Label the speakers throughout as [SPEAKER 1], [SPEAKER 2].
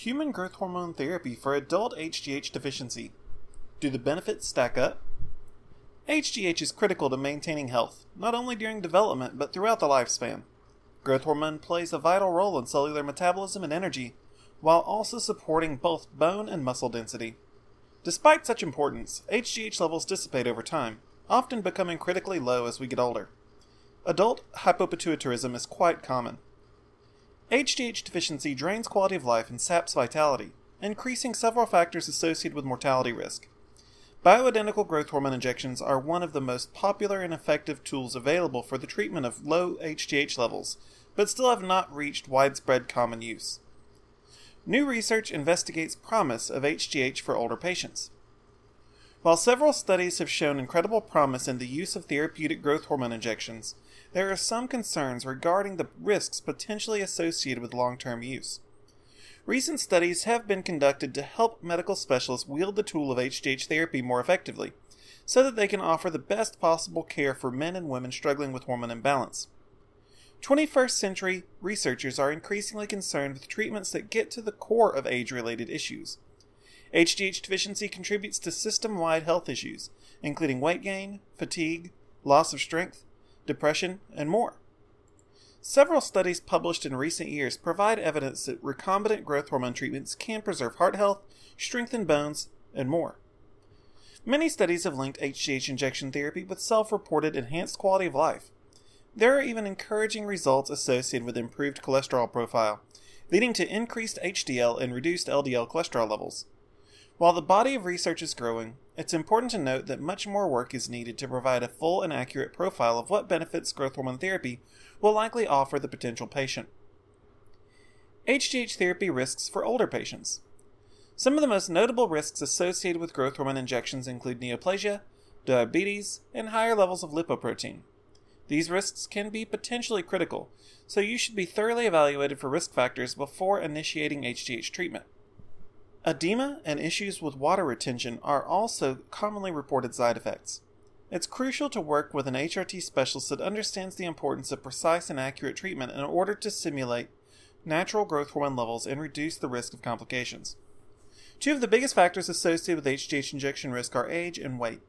[SPEAKER 1] Human growth hormone therapy for adult HGH deficiency. Do the benefits stack up? HGH is critical to maintaining health, not only during development but throughout the lifespan. Growth hormone plays a vital role in cellular metabolism and energy, while also supporting both bone and muscle density. Despite such importance, HGH levels dissipate over time, often becoming critically low as we get older. Adult hypopituitarism is quite common. HGH deficiency drains quality of life and saps vitality, increasing several factors associated with mortality risk. Bioidentical growth hormone injections are one of the most popular and effective tools available for the treatment of low HGH levels, but still have not reached widespread common use. New research investigates promise of HGH for older patients. While several studies have shown incredible promise in the use of therapeutic growth hormone injections, there are some concerns regarding the risks potentially associated with long term use. Recent studies have been conducted to help medical specialists wield the tool of HGH therapy more effectively, so that they can offer the best possible care for men and women struggling with hormone imbalance. 21st century researchers are increasingly concerned with treatments that get to the core of age related issues. HGH deficiency contributes to system wide health issues, including weight gain, fatigue, loss of strength, depression, and more. Several studies published in recent years provide evidence that recombinant growth hormone treatments can preserve heart health, strengthen bones, and more. Many studies have linked HGH injection therapy with self reported enhanced quality of life. There are even encouraging results associated with improved cholesterol profile, leading to increased HDL and reduced LDL cholesterol levels. While the body of research is growing, it's important to note that much more work is needed to provide a full and accurate profile of what benefits growth hormone therapy will likely offer the potential patient. HGH therapy risks for older patients. Some of the most notable risks associated with growth hormone injections include neoplasia, diabetes, and higher levels of lipoprotein. These risks can be potentially critical, so you should be thoroughly evaluated for risk factors before initiating HGH treatment. Edema and issues with water retention are also commonly reported side effects. It's crucial to work with an HRT specialist that understands the importance of precise and accurate treatment in order to simulate natural growth hormone levels and reduce the risk of complications. Two of the biggest factors associated with HGH injection risk are age and weight.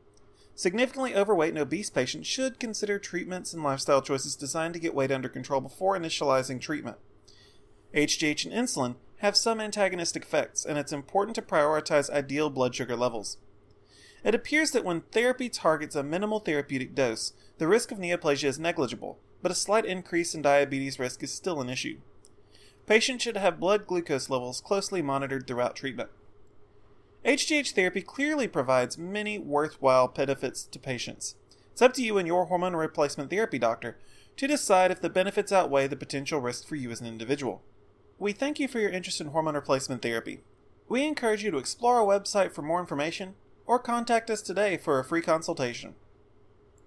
[SPEAKER 1] Significantly overweight and obese patients should consider treatments and lifestyle choices designed to get weight under control before initializing treatment. HGH and insulin have some antagonistic effects, and it's important to prioritize ideal blood sugar levels. It appears that when therapy targets a minimal therapeutic dose, the risk of neoplasia is negligible, but a slight increase in diabetes risk is still an issue. Patients should have blood glucose levels closely monitored throughout treatment. HGH therapy clearly provides many worthwhile benefits to patients. It's up to you and your hormone replacement therapy doctor to decide if the benefits outweigh the potential risk for you as an individual. We thank you for your interest in hormone replacement therapy. We encourage you to explore our website for more information or contact us today for a free consultation.